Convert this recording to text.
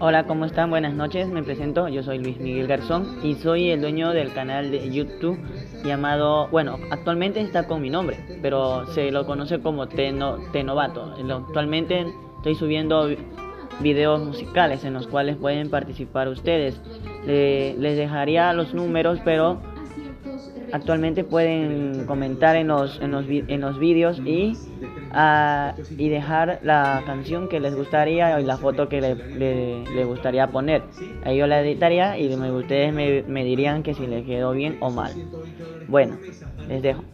Hola, ¿cómo están? Buenas noches, me presento, yo soy Luis Miguel Garzón y soy el dueño del canal de YouTube llamado, bueno, actualmente está con mi nombre, pero se lo conoce como Teno, Tenovato. Actualmente estoy subiendo videos musicales en los cuales pueden participar ustedes. les dejaría los números, pero actualmente pueden comentar en los, en los, en los vídeos y, uh, y dejar la canción que les gustaría y la foto que le, le, le gustaría poner. Ahí yo la editaría y ustedes me, me dirían que si les quedó bien o mal. Bueno, les dejo.